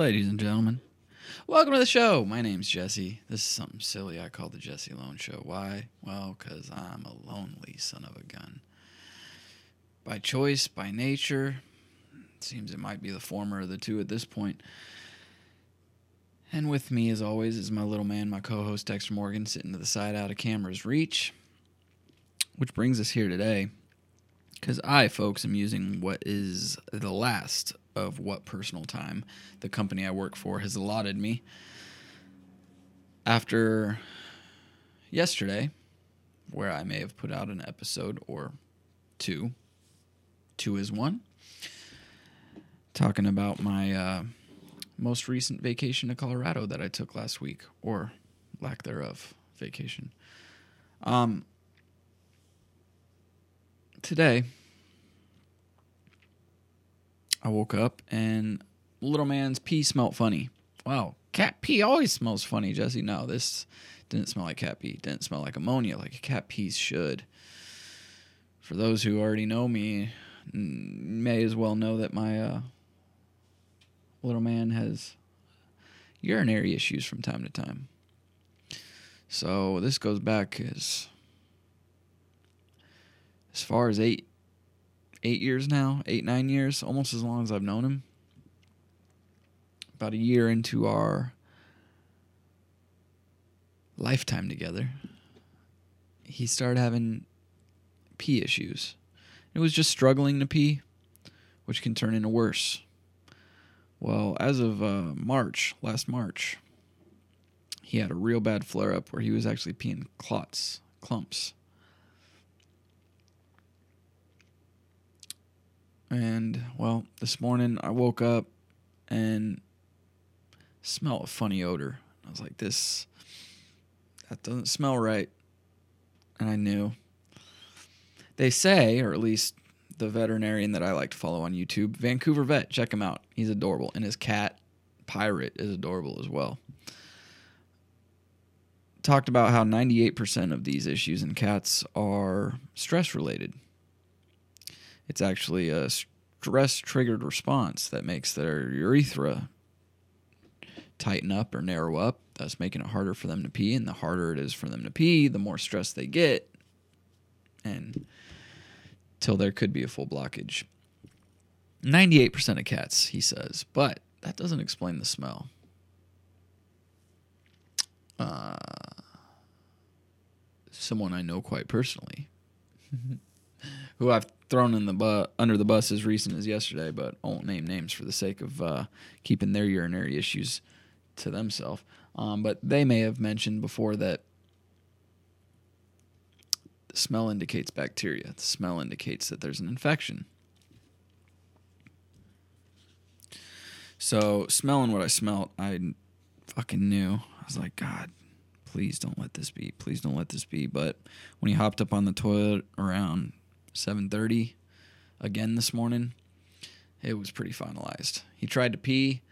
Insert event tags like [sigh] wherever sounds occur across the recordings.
Ladies and gentlemen, welcome to the show. My name's Jesse. This is something silly I call the Jesse Lone Show. Why? Well, because I'm a lonely son of a gun. By choice, by nature, it seems it might be the former of the two at this point. And with me, as always, is my little man, my co host Dexter Morgan, sitting to the side out of camera's reach. Which brings us here today. Because I, folks, am using what is the last of what personal time the company I work for has allotted me. After yesterday, where I may have put out an episode or two, two is one, talking about my uh, most recent vacation to Colorado that I took last week, or lack thereof vacation. Um, today, I woke up and little man's pee smelled funny. Wow, cat pee always smells funny, Jesse. No, this didn't smell like cat pee. Didn't smell like ammonia like a cat pee should. For those who already know me, may as well know that my uh, little man has urinary issues from time to time. So this goes back as as far as eight eight years now, eight, nine years, almost as long as I've known him. About a year into our lifetime together, he started having pee issues. It was just struggling to pee, which can turn into worse. Well, as of uh, March, last March, he had a real bad flare up where he was actually peeing clots, clumps. And well, this morning I woke up and smelled a funny odor. I was like, this that doesn't smell right. And I knew. They say, or at least the veterinarian that I like to follow on YouTube, Vancouver Vet, check him out. He's adorable. And his cat, Pirate, is adorable as well. Talked about how 98% of these issues in cats are stress related. It's actually a stress triggered response that makes their urethra tighten up or narrow up, thus making it harder for them to pee. And the harder it is for them to pee, the more stress they get. And till there could be a full blockage. 98% of cats, he says, but that doesn't explain the smell. Uh, someone I know quite personally, [laughs] [laughs] who I've thrown in the bu- under the bus as recent as yesterday, but I won't name names for the sake of uh, keeping their urinary issues to themselves. Um, but they may have mentioned before that the smell indicates bacteria. The smell indicates that there's an infection. So smelling what I smelt, I fucking knew. I was like, God, please don't let this be. Please don't let this be. But when he hopped up on the toilet around 7:30 again this morning. It was pretty finalized. He tried to pee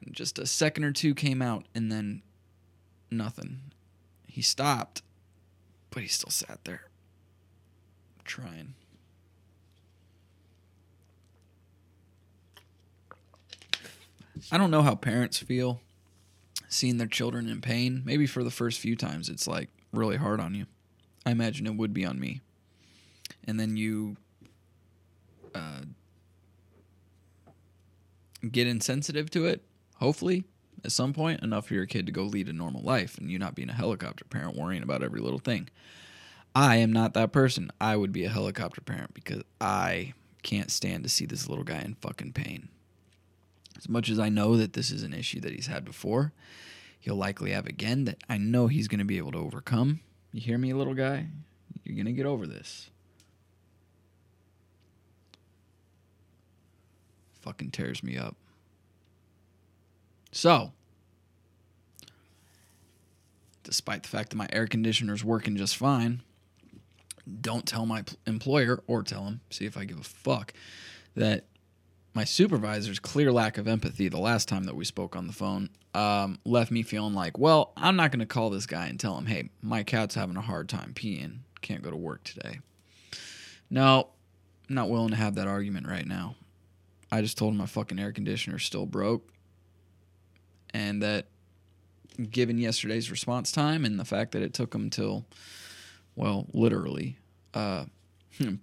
and just a second or two came out and then nothing. He stopped, but he still sat there trying. I don't know how parents feel seeing their children in pain. Maybe for the first few times it's like really hard on you. I imagine it would be on me and then you uh, get insensitive to it, hopefully, at some point, enough for your kid to go lead a normal life and you not being a helicopter parent worrying about every little thing. I am not that person. I would be a helicopter parent because I can't stand to see this little guy in fucking pain. As much as I know that this is an issue that he's had before, he'll likely have again that I know he's going to be able to overcome. You hear me, little guy? You're going to get over this. Fucking tears me up. So, despite the fact that my air conditioner is working just fine, don't tell my employer or tell him, see if I give a fuck, that my supervisor's clear lack of empathy the last time that we spoke on the phone um, left me feeling like, well, I'm not going to call this guy and tell him, hey, my cat's having a hard time peeing, can't go to work today. No, I'm not willing to have that argument right now. I just told him my fucking air conditioner still broke. And that given yesterday's response time and the fact that it took him till, well, literally. Uh,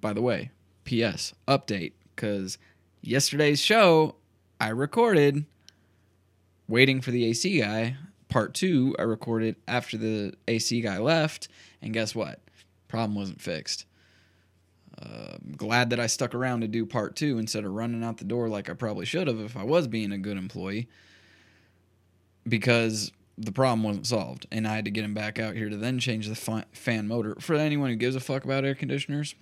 by the way, P.S. update because yesterday's show I recorded waiting for the AC guy. Part two I recorded after the AC guy left, and guess what? Problem wasn't fixed. Uh, glad that I stuck around to do part two instead of running out the door like I probably should have if I was being a good employee. Because the problem wasn't solved, and I had to get him back out here to then change the fa- fan motor. For anyone who gives a fuck about air conditioners,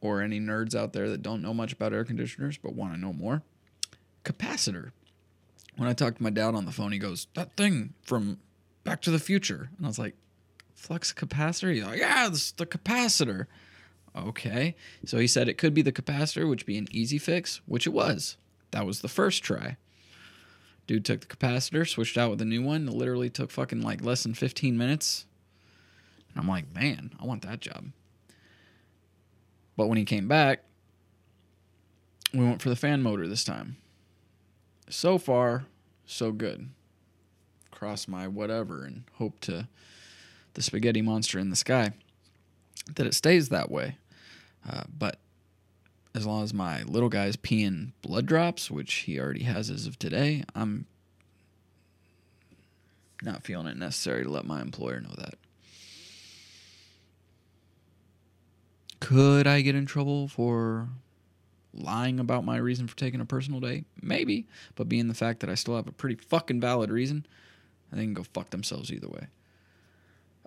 or any nerds out there that don't know much about air conditioners but want to know more, capacitor. When I talked to my dad on the phone, he goes, "That thing from Back to the Future," and I was like, "Flux capacitor?" He's like, "Yeah, it's the capacitor." Okay, so he said it could be the capacitor, which be an easy fix, which it was. That was the first try. Dude took the capacitor, switched out with a new one. It literally took fucking like less than 15 minutes. And I'm like, man, I want that job. But when he came back, we went for the fan motor this time. So far, so good. Cross my whatever and hope to the spaghetti monster in the sky that it stays that way. Uh, but as long as my little guy's peeing blood drops, which he already has as of today, I'm not feeling it necessary to let my employer know that. Could I get in trouble for lying about my reason for taking a personal day? Maybe. But being the fact that I still have a pretty fucking valid reason, they can go fuck themselves either way.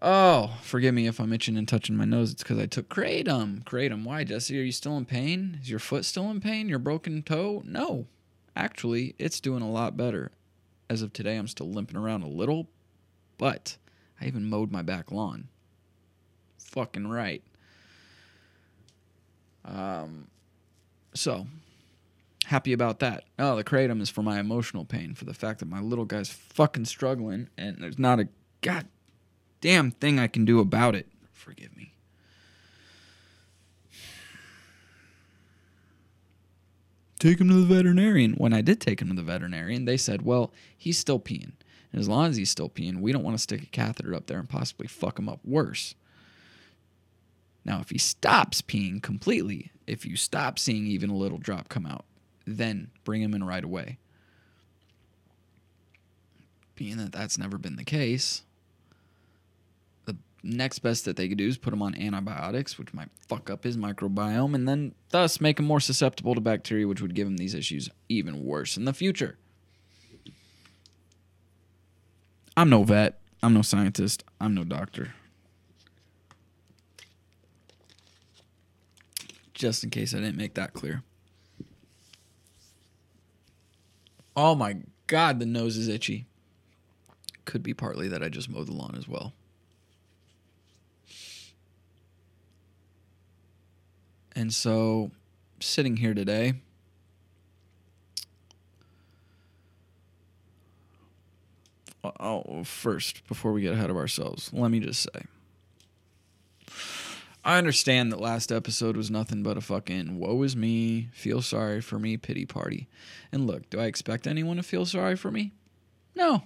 Oh, forgive me if I'm itching and touching my nose. It's because I took kratom. Kratom. Why, Jesse? Are you still in pain? Is your foot still in pain? Your broken toe? No. Actually, it's doing a lot better. As of today, I'm still limping around a little, but I even mowed my back lawn. Fucking right. Um, so happy about that. Oh, the kratom is for my emotional pain, for the fact that my little guy's fucking struggling, and there's not a god damn thing I can do about it. Forgive me. Take him to the veterinarian. When I did take him to the veterinarian, they said, well, he's still peeing. And as long as he's still peeing, we don't want to stick a catheter up there and possibly fuck him up worse. Now, if he stops peeing completely, if you stop seeing even a little drop come out, then bring him in right away. Being that that's never been the case, next best that they could do is put him on antibiotics, which might fuck up his microbiome and then thus make him more susceptible to bacteria, which would give him these issues even worse in the future. I'm no vet. I'm no scientist. I'm no doctor. Just in case I didn't make that clear. Oh my god, the nose is itchy. Could be partly that I just mowed the lawn as well. And so, sitting here today, oh, first, before we get ahead of ourselves, let me just say I understand that last episode was nothing but a fucking woe is me, feel sorry for me pity party. And look, do I expect anyone to feel sorry for me? No.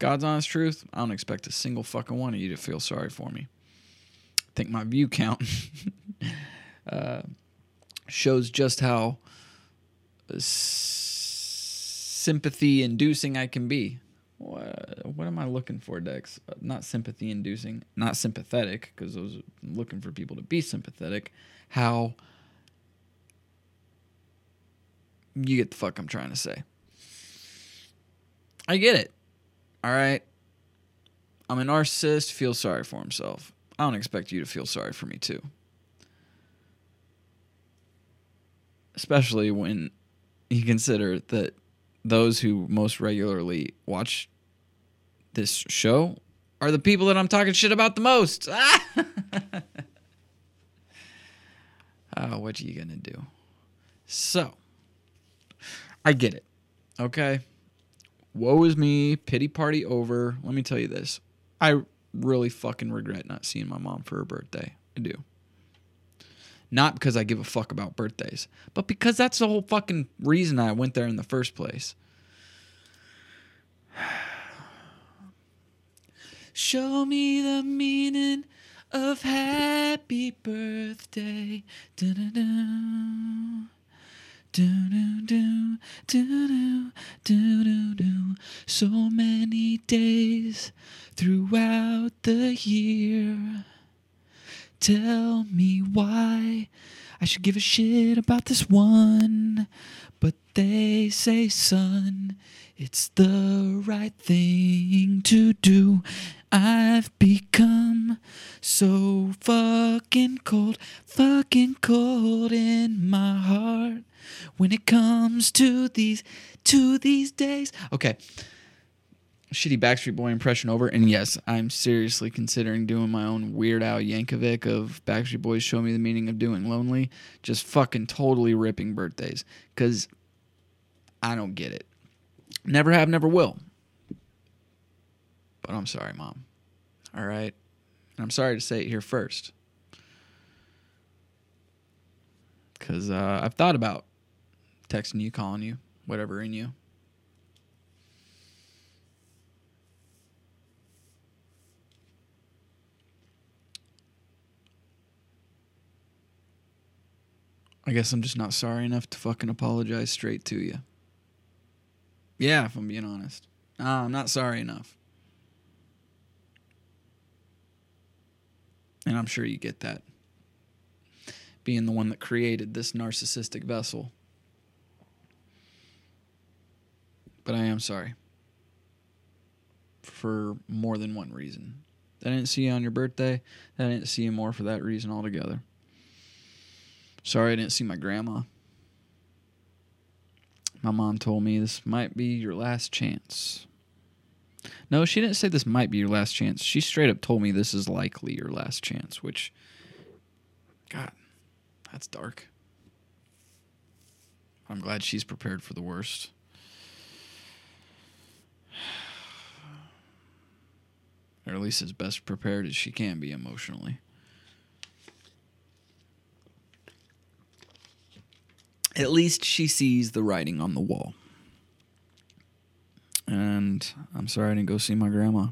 God's honest truth, I don't expect a single fucking one of you to feel sorry for me. I think my view count [laughs] uh, shows just how sympathy inducing I can be. What, what am I looking for, Dex? Uh, not sympathy inducing, not sympathetic, because I was looking for people to be sympathetic. How you get the fuck I'm trying to say. I get it. All right. I'm a narcissist, feels sorry for himself. I don't expect you to feel sorry for me too. Especially when you consider that those who most regularly watch this show are the people that I'm talking shit about the most. oh, [laughs] what are you gonna do? So, I get it. Okay. Woe is me. Pity party over. Let me tell you this. I really fucking regret not seeing my mom for her birthday. I do. Not because I give a fuck about birthdays, but because that's the whole fucking reason I went there in the first place. [sighs] show me the meaning of happy birthday. Do-do-do. Do-do-do, do-do, do-do-do. So many days throughout the year. Tell me why I should give a shit about this one. But they say, son, it's the right thing to do. I've become so fucking cold, fucking cold in my heart when it comes to these to these days. Okay. Shitty Backstreet Boy impression over. And yes, I'm seriously considering doing my own Weird Al Yankovic of Backstreet Boys Show Me the Meaning of Doing Lonely. Just fucking totally ripping birthdays. Because I don't get it. Never have, never will. But I'm sorry, Mom. All right? And I'm sorry to say it here first. Because uh, I've thought about texting you, calling you, whatever in you. I guess I'm just not sorry enough to fucking apologize straight to you. Yeah, if I'm being honest. I'm not sorry enough. And I'm sure you get that. Being the one that created this narcissistic vessel. But I am sorry. For more than one reason. I didn't see you on your birthday. I didn't see you more for that reason altogether. Sorry I didn't see my grandma. My mom told me this might be your last chance. No, she didn't say this might be your last chance. She straight up told me this is likely your last chance, which, God, that's dark. I'm glad she's prepared for the worst. [sighs] Or at least as best prepared as she can be emotionally. At least she sees the writing on the wall. And I'm sorry I didn't go see my grandma.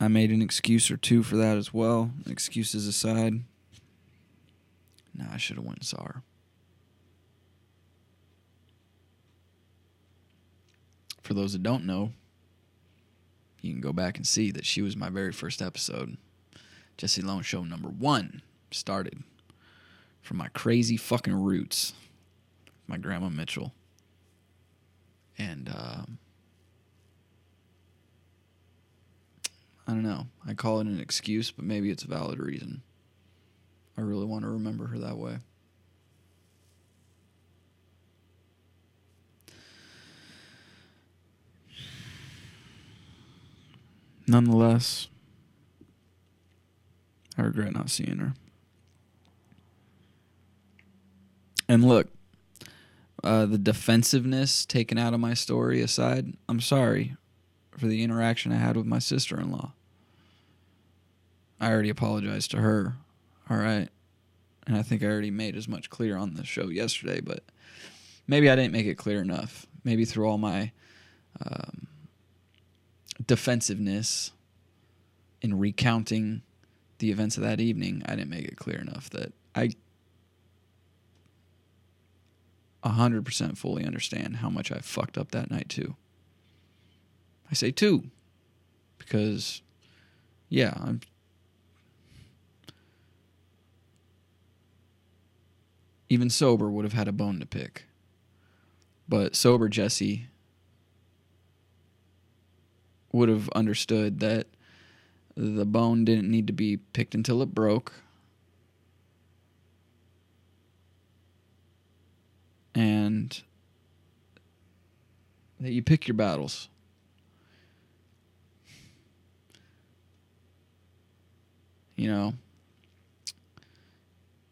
I made an excuse or two for that as well. Excuses aside. Nah, I should have went and saw her. For those that don't know, you can go back and see that she was my very first episode. Jesse Lone Show number one started from my crazy fucking roots, my grandma Mitchell. And um, I don't know. I call it an excuse, but maybe it's a valid reason. I really want to remember her that way. Nonetheless, I regret not seeing her. And look, uh, the defensiveness taken out of my story aside, I'm sorry for the interaction I had with my sister in law. I already apologized to her. All right. And I think I already made as much clear on the show yesterday, but maybe I didn't make it clear enough. Maybe through all my um, defensiveness in recounting the events of that evening, I didn't make it clear enough that I 100% fully understand how much I fucked up that night, too. I say two because, yeah, I'm. Even sober would have had a bone to pick. But sober Jesse would have understood that the bone didn't need to be picked until it broke and that you pick your battles. You know,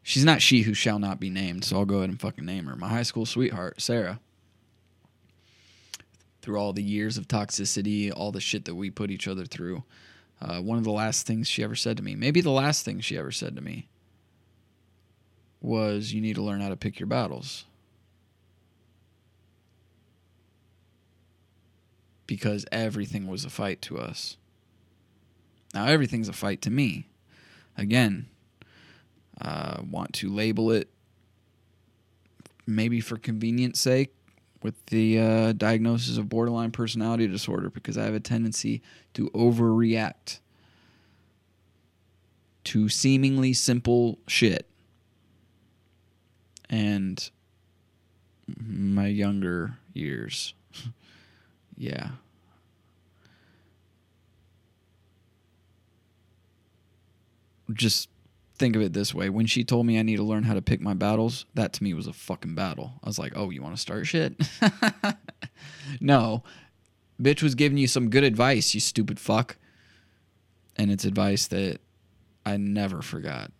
she's not she who shall not be named, so I'll go ahead and fucking name her. My high school sweetheart, Sarah. Through all the years of toxicity, all the shit that we put each other through, uh, one of the last things she ever said to me, maybe the last thing she ever said to me, was, You need to learn how to pick your battles. Because everything was a fight to us. Now, everything's a fight to me. Again, uh, want to label it maybe for convenience sake with the uh, diagnosis of borderline personality disorder because I have a tendency to overreact to seemingly simple shit. And my younger years, [laughs] yeah. Just think of it this way. When she told me I need to learn how to pick my battles, that to me was a fucking battle. I was like, oh, you want to start shit? [laughs] no. Bitch was giving you some good advice, you stupid fuck. And it's advice that I never forgot.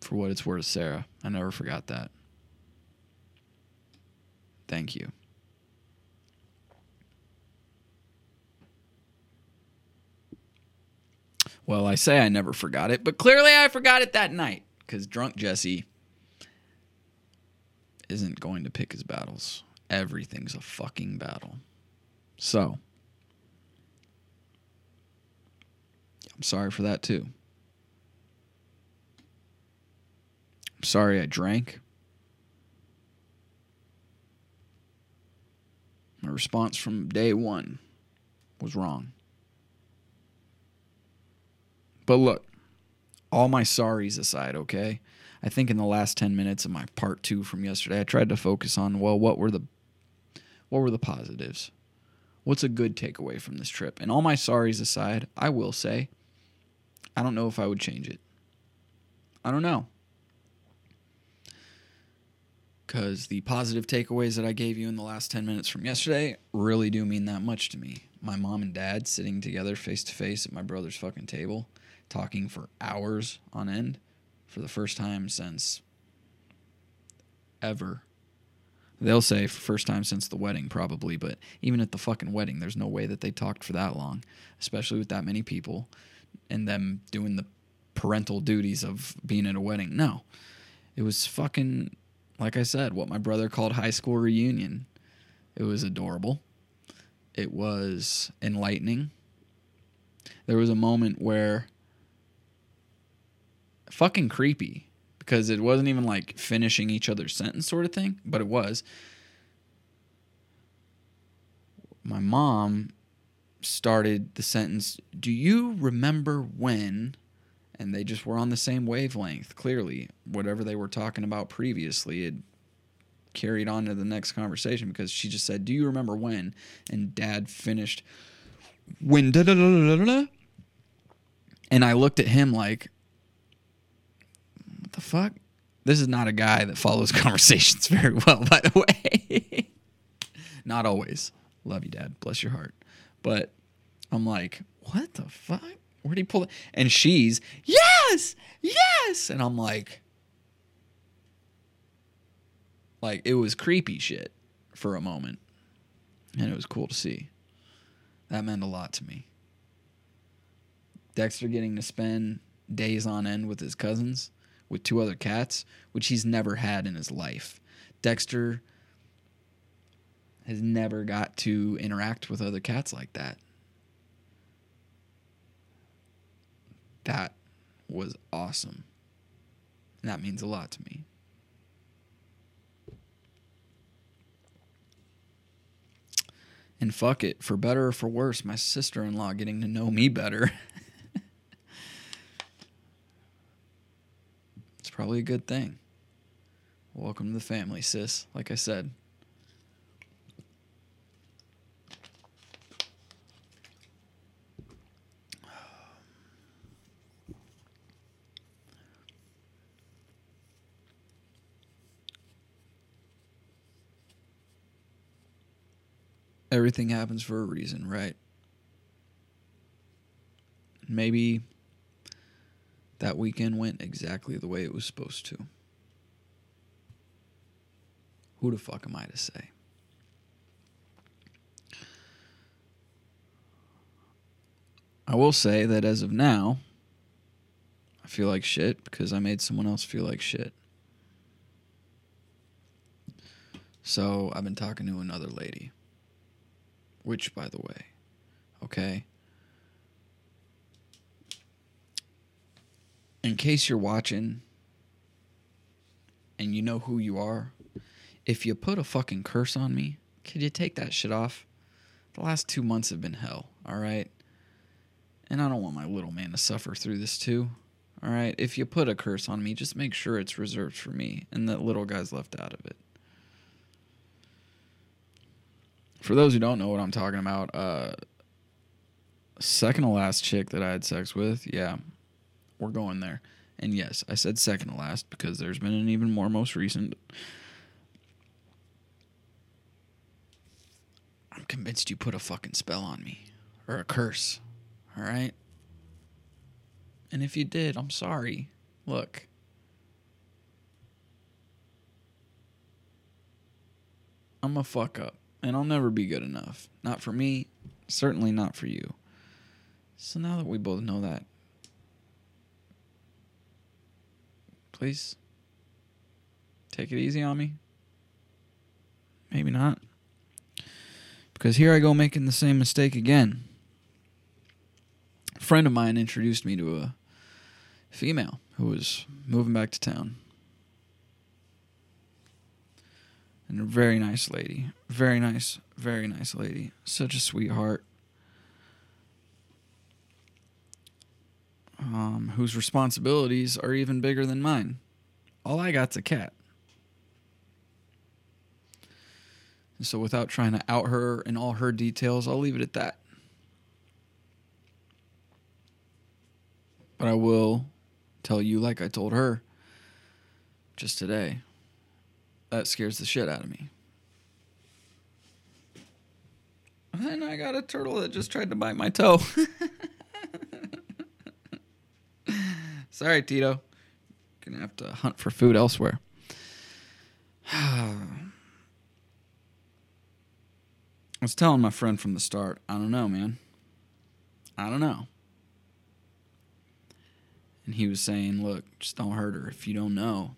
For what it's worth, Sarah, I never forgot that. Thank you. Well, I say I never forgot it, but clearly I forgot it that night because drunk Jesse isn't going to pick his battles. Everything's a fucking battle. So, I'm sorry for that too. I'm sorry I drank. My response from day one was wrong. But look, all my sorries aside, okay? I think in the last 10 minutes of my part 2 from yesterday, I tried to focus on well, what were the what were the positives? What's a good takeaway from this trip? And all my sorries aside, I will say I don't know if I would change it. I don't know. Cuz the positive takeaways that I gave you in the last 10 minutes from yesterday really do mean that much to me. My mom and dad sitting together face to face at my brother's fucking table talking for hours on end for the first time since ever. They'll say first time since the wedding, probably, but even at the fucking wedding, there's no way that they talked for that long, especially with that many people and them doing the parental duties of being at a wedding. No. It was fucking, like I said, what my brother called high school reunion. It was adorable. It was enlightening. There was a moment where fucking creepy because it wasn't even like finishing each other's sentence sort of thing, but it was. My mom started the sentence, Do you remember when? And they just were on the same wavelength, clearly. Whatever they were talking about previously, it carried on to the next conversation because she just said, Do you remember when? And dad finished, When da da da da da. And I looked at him like, the fuck? This is not a guy that follows [laughs] conversations very well, by the way. [laughs] not always. Love you, Dad. Bless your heart. But I'm like, what the fuck? Where'd he pull it? And she's, yes, yes. And I'm like, like it was creepy shit for a moment. And it was cool to see. That meant a lot to me. Dexter getting to spend days on end with his cousins with two other cats, which he's never had in his life. Dexter has never got to interact with other cats like that. That was awesome. And that means a lot to me. And fuck it, for better or for worse, my sister in law getting to know me better. [laughs] probably a good thing. Welcome to the family, sis. Like I said. Everything happens for a reason, right? Maybe that weekend went exactly the way it was supposed to. Who the fuck am I to say? I will say that as of now, I feel like shit because I made someone else feel like shit. So I've been talking to another lady. Which, by the way, okay? In case you're watching and you know who you are, if you put a fucking curse on me, could you take that shit off? The last two months have been hell, all right? And I don't want my little man to suffer through this too. All right, if you put a curse on me, just make sure it's reserved for me and that little guy's left out of it. For those who don't know what I'm talking about, uh second to last chick that I had sex with, yeah, we're going there. And yes, I said second to last because there's been an even more most recent. I'm convinced you put a fucking spell on me or a curse. All right? And if you did, I'm sorry. Look. I'm a fuck up, and I'll never be good enough. Not for me, certainly not for you. So now that we both know that, please take it easy on me. Maybe not. Because here I go making the same mistake again. A friend of mine introduced me to a female who was moving back to town. And a very nice lady. Very nice, very nice lady. Such a sweetheart. Um, whose responsibilities are even bigger than mine. All I got's a cat. And so, without trying to out her in all her details, I'll leave it at that. But I will tell you, like I told her just today, that scares the shit out of me. And I got a turtle that just tried to bite my toe. [laughs] Sorry, Tito. Gonna have to hunt for food elsewhere. [sighs] I was telling my friend from the start, I don't know, man. I don't know. And he was saying, look, just don't hurt her. If you don't know,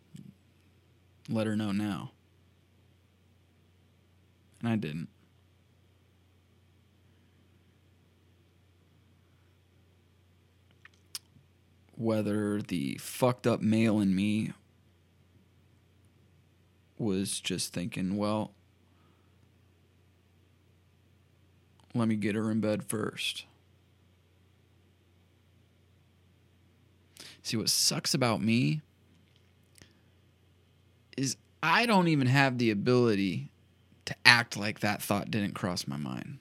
let her know now. And I didn't. Whether the fucked up male in me was just thinking, well, let me get her in bed first. See, what sucks about me is I don't even have the ability to act like that thought didn't cross my mind.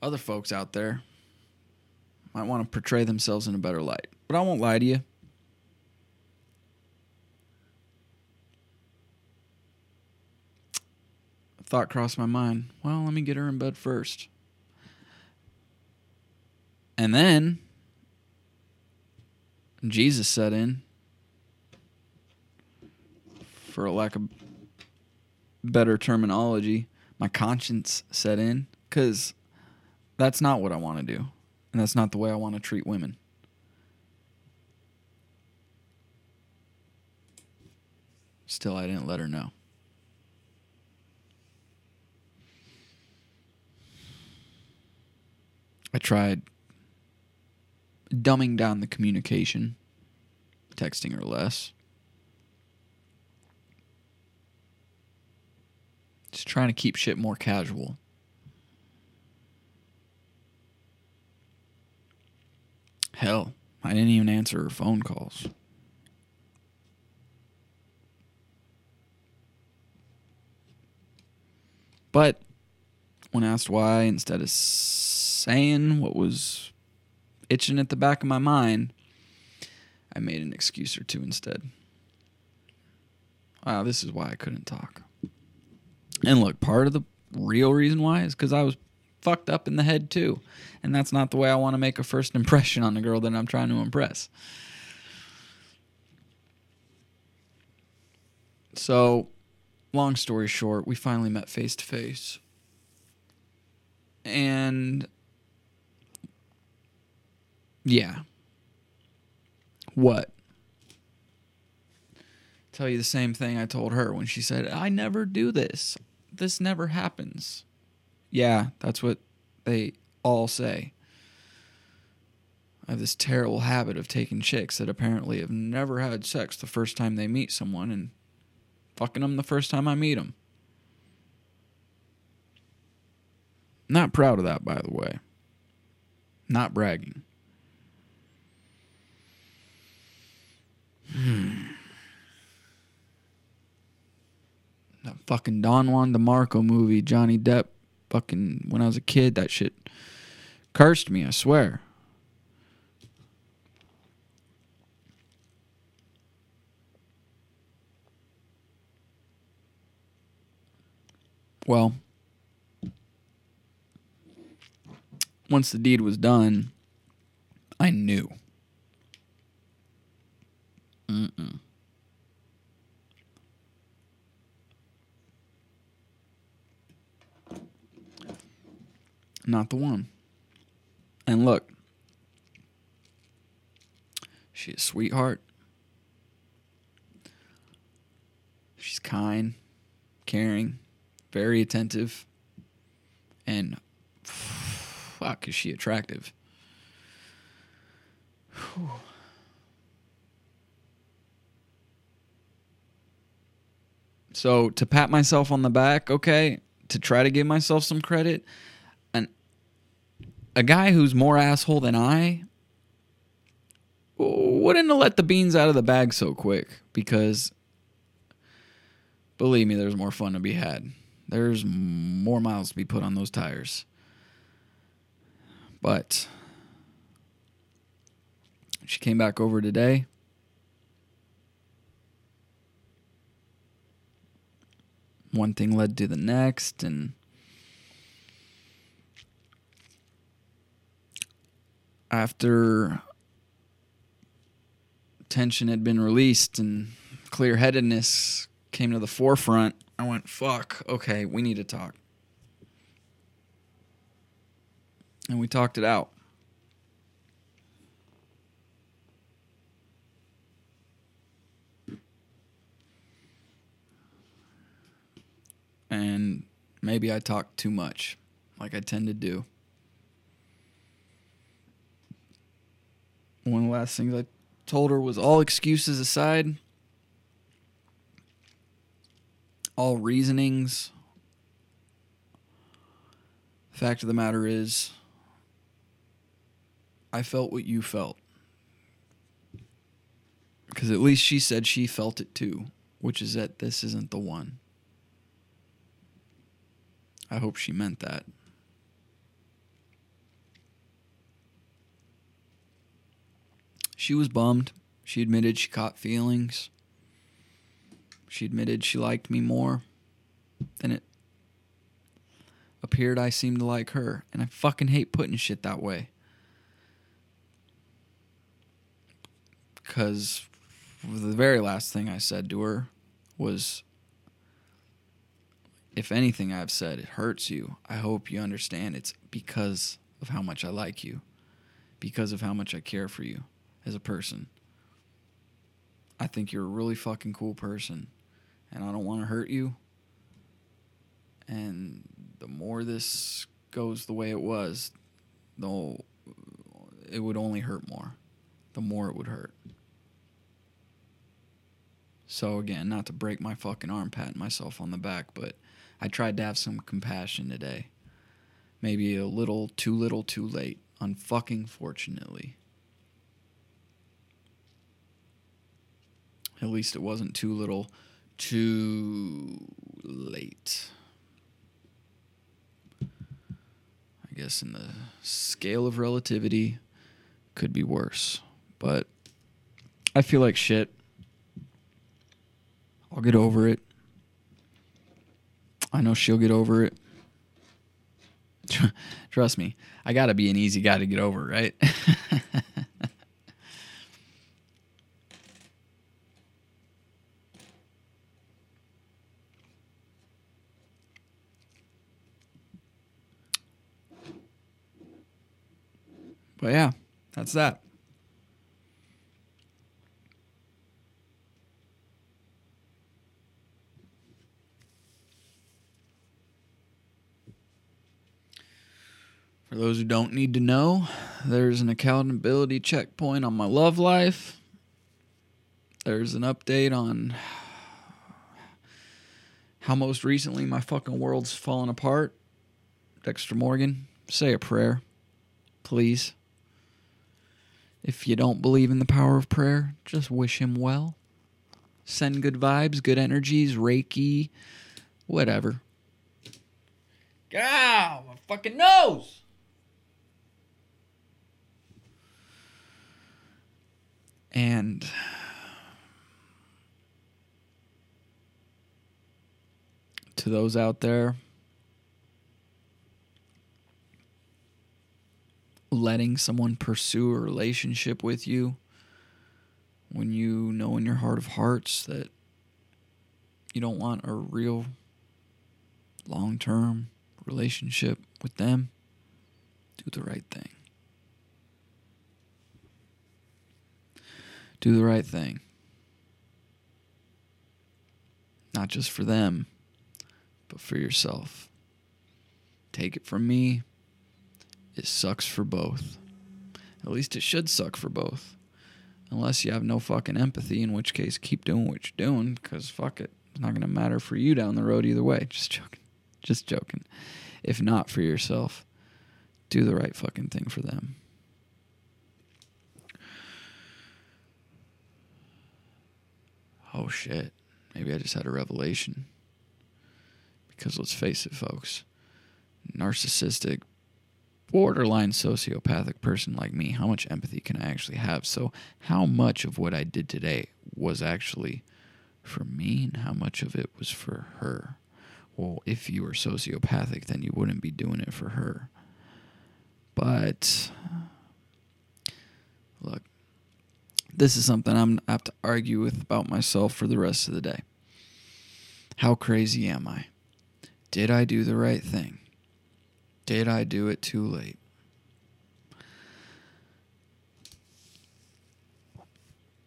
Other folks out there might want to portray themselves in a better light, but I won't lie to you. Thought crossed my mind. Well, let me get her in bed first. And then Jesus set in, for a lack of better terminology, my conscience set in because that's not what I want to do. And that's not the way I want to treat women. Still, I didn't let her know. I tried dumbing down the communication, texting her less. Just trying to keep shit more casual. Hell, I didn't even answer her phone calls. But when asked why, instead of saying what was itching at the back of my mind, I made an excuse or two instead. Wow, this is why I couldn't talk. And look, part of the real reason why is because I was fucked up in the head too. And that's not the way I want to make a first impression on the girl that I'm trying to impress. So, long story short, we finally met face to face. And yeah. What? Tell you the same thing I told her when she said, I never do this. this never happens. Yeah, that's what they all say. I have this terrible habit of taking chicks that apparently have never had sex the first time they meet someone and fucking them the first time I meet them. Not proud of that, by the way. Not bragging. Hmm. That fucking Don Juan DeMarco movie, Johnny Depp, fucking when I was a kid, that shit cursed me, I swear. Well, once the deed was done, I knew. Mm-mm. Not the one. And look, she's a sweetheart. She's kind, caring, very attentive, and fuck, is she attractive? Whew. So to pat myself on the back, okay, to try to give myself some credit, a guy who's more asshole than I wouldn't have let the beans out of the bag so quick because believe me, there's more fun to be had. There's more miles to be put on those tires. But she came back over today. One thing led to the next, and after tension had been released and clear headedness came to the forefront, I went, fuck, okay, we need to talk. And we talked it out. And maybe I talked too much, like I tend to do. One of the last things I told her was all excuses aside, all reasonings. Fact of the matter is, I felt what you felt. Because at least she said she felt it too, which is that this isn't the one. I hope she meant that. She was bummed. She admitted she caught feelings. She admitted she liked me more than it appeared I seemed to like her. And I fucking hate putting shit that way. Because the very last thing I said to her was if anything I've said it hurts you, I hope you understand it's because of how much I like you, because of how much I care for you as a person. I think you're a really fucking cool person, and I don't want to hurt you. And the more this goes the way it was, the it would only hurt more. The more it would hurt. So again, not to break my fucking arm patting myself on the back, but I tried to have some compassion today. Maybe a little too little too late, unfucking fortunately. At least it wasn't too little too late. I guess in the scale of relativity could be worse, but I feel like shit. I'll get over it. I know she'll get over it. [laughs] Trust me, I gotta be an easy guy to get over, right? [laughs] But yeah, that's that. For those who don't need to know, there's an accountability checkpoint on my love life. There's an update on how most recently my fucking world's fallen apart. Dexter Morgan, say a prayer, please. If you don't believe in the power of prayer, just wish him well. Send good vibes, good energies, Reiki, whatever. God, my fucking nose! And to those out there letting someone pursue a relationship with you when you know in your heart of hearts that you don't want a real long term relationship with them, do the right thing. Do the right thing. Not just for them, but for yourself. Take it from me, it sucks for both. At least it should suck for both. Unless you have no fucking empathy, in which case keep doing what you're doing, because fuck it. It's not going to matter for you down the road either way. [laughs] Just joking. Just joking. If not for yourself, do the right fucking thing for them. Oh shit. Maybe I just had a revelation. Because let's face it, folks narcissistic, borderline sociopathic person like me, how much empathy can I actually have? So, how much of what I did today was actually for me, and how much of it was for her? Well, if you were sociopathic, then you wouldn't be doing it for her. But, look, this is something I'm I have to argue with about myself for the rest of the day. How crazy am I? Did I do the right thing? Did I do it too late?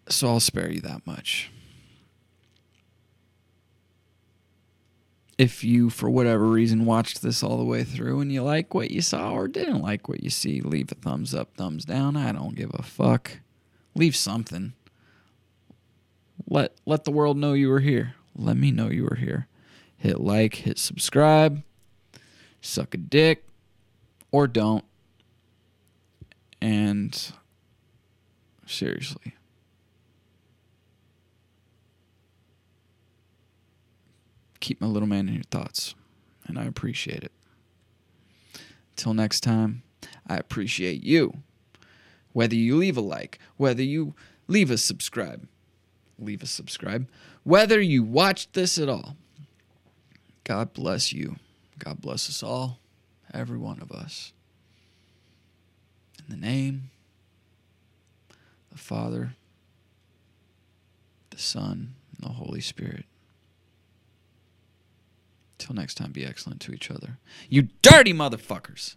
So I'll spare you that much. If you, for whatever reason, watched this all the way through and you like what you saw or didn't like what you see, leave a thumbs up, thumbs down. I don't give a fuck. Leave something. Let let the world know you were here. Let me know you were here. Hit like, hit subscribe, suck a dick, or don't. And seriously. Keep my little man in your thoughts, and I appreciate it. Until next time, I appreciate you. Whether you leave a like, whether you leave a subscribe, leave a subscribe, whether you watch this at all. God bless you. God bless us all every one of us. In the name the Father, the Son, and the Holy Spirit. Till next time, be excellent to each other. You dirty motherfuckers!